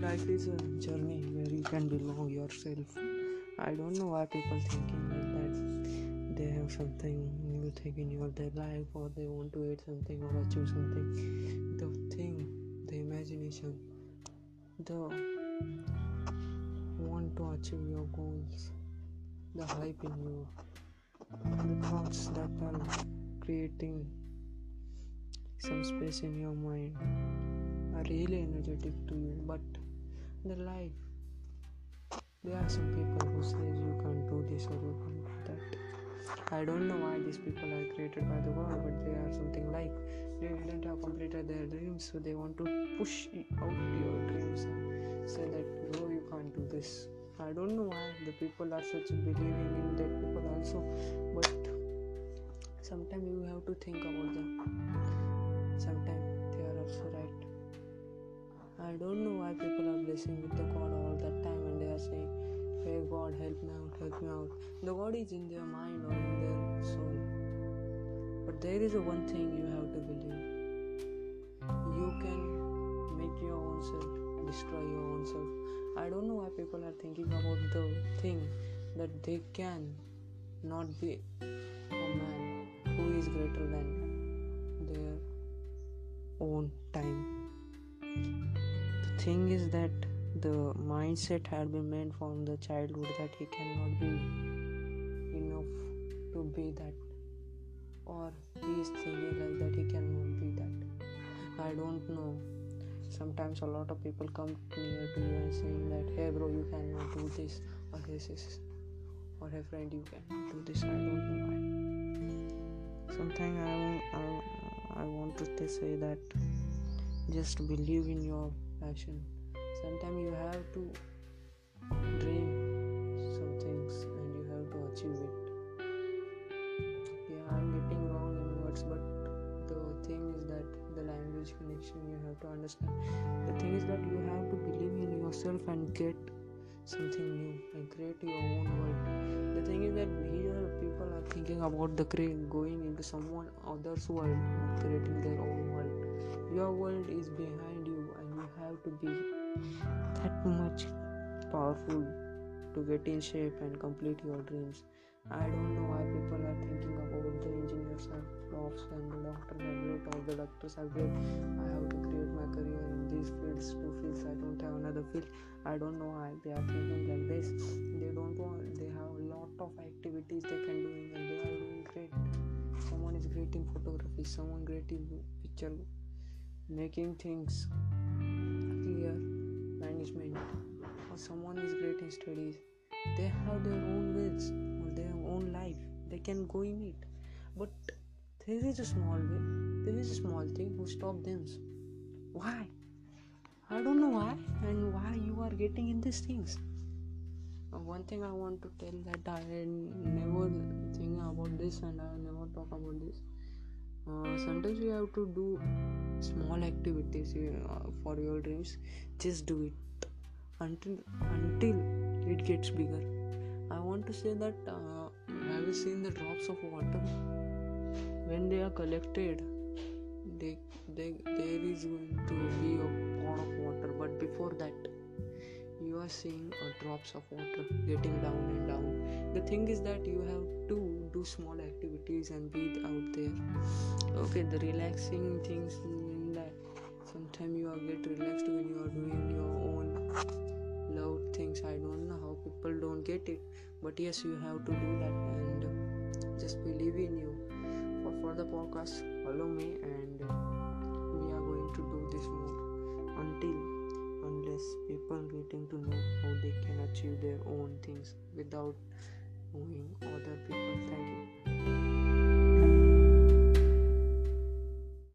life is a journey where you can belong yourself. I don't know why people thinking like that. They have something new thing in your their life, or they want to eat something or achieve something. The thing, the imagination, the want to achieve your goals, the hype in you, the thoughts that are creating some space in your mind are really energetic to you but the life. There are some people who says you can't do this or you can't do that. I don't know why these people are created by the world but they are something like they didn't have completed their dreams so they want to push out your dreams and say that no you can't do this. I don't know why the people are such believing in that people also but sometimes you have to think about them. Sometimes they are also right. I don't know why people blessing with the God all that time and they are saying, Hey God, help me out, help me out. The God is in their mind or in their soul. But there is a one thing you have to believe. You can make your own self, destroy your own self. I don't know why people are thinking about the thing that they can not be a man who is greater than their own time the thing is that the mindset had been made from the childhood that he cannot be enough to be that or he is thinking like that he cannot be that. I don't know. Sometimes a lot of people come near to you and saying that hey bro you cannot do this or this is or hey friend you cannot do this. I don't know why. Sometimes i I, I want to say that just believe in your passion sometimes you have to dream some things and you have to achieve it. Yeah i'm getting wrong in words but the thing is that the language connection you have to understand. The thing is that you have to believe in yourself and get something new and create your own world. The thing is that here people are thinking about the create going into someone other's world creating their own world. Your world is behind you have to be that much powerful to get in shape and complete your dreams. I don't know why people are thinking about the engineers are flops and the doctors are great all the doctors are great i have to create my career in these fields two fields. I don't have another field. I don't know why they are thinking like this. They don't want they have a lot of activities they can do and they are doing great. Someone is great in photography. Someone great in picture making things clear management or someone is great in studies they have their own ways or their own life. They can go in it. But there is a small way there is a small thing who stop them. Why? I don't know why and why you are getting in these things. One thing i want to tell that i never think about this and i never talk about this. Uh, sometimes we have to do small activities for your dreams. Just do it until until it gets bigger. I want to say that uh, have you seen the drops of water? When they are collected they, they there is going to be a pot of water. But before that you are seeing uh, drops of water getting down and down. The thing is that you have to do small activities and be out there. Okay the relaxing things sometimes you are get relaxed when you are doing your own loud things i don't know how people don't get it. But yes you have to do that and just believe in you. For further podcast follow me and we are going to do this more. Until unless people getting to know how they can achieve their own things without knowing other people. Thank you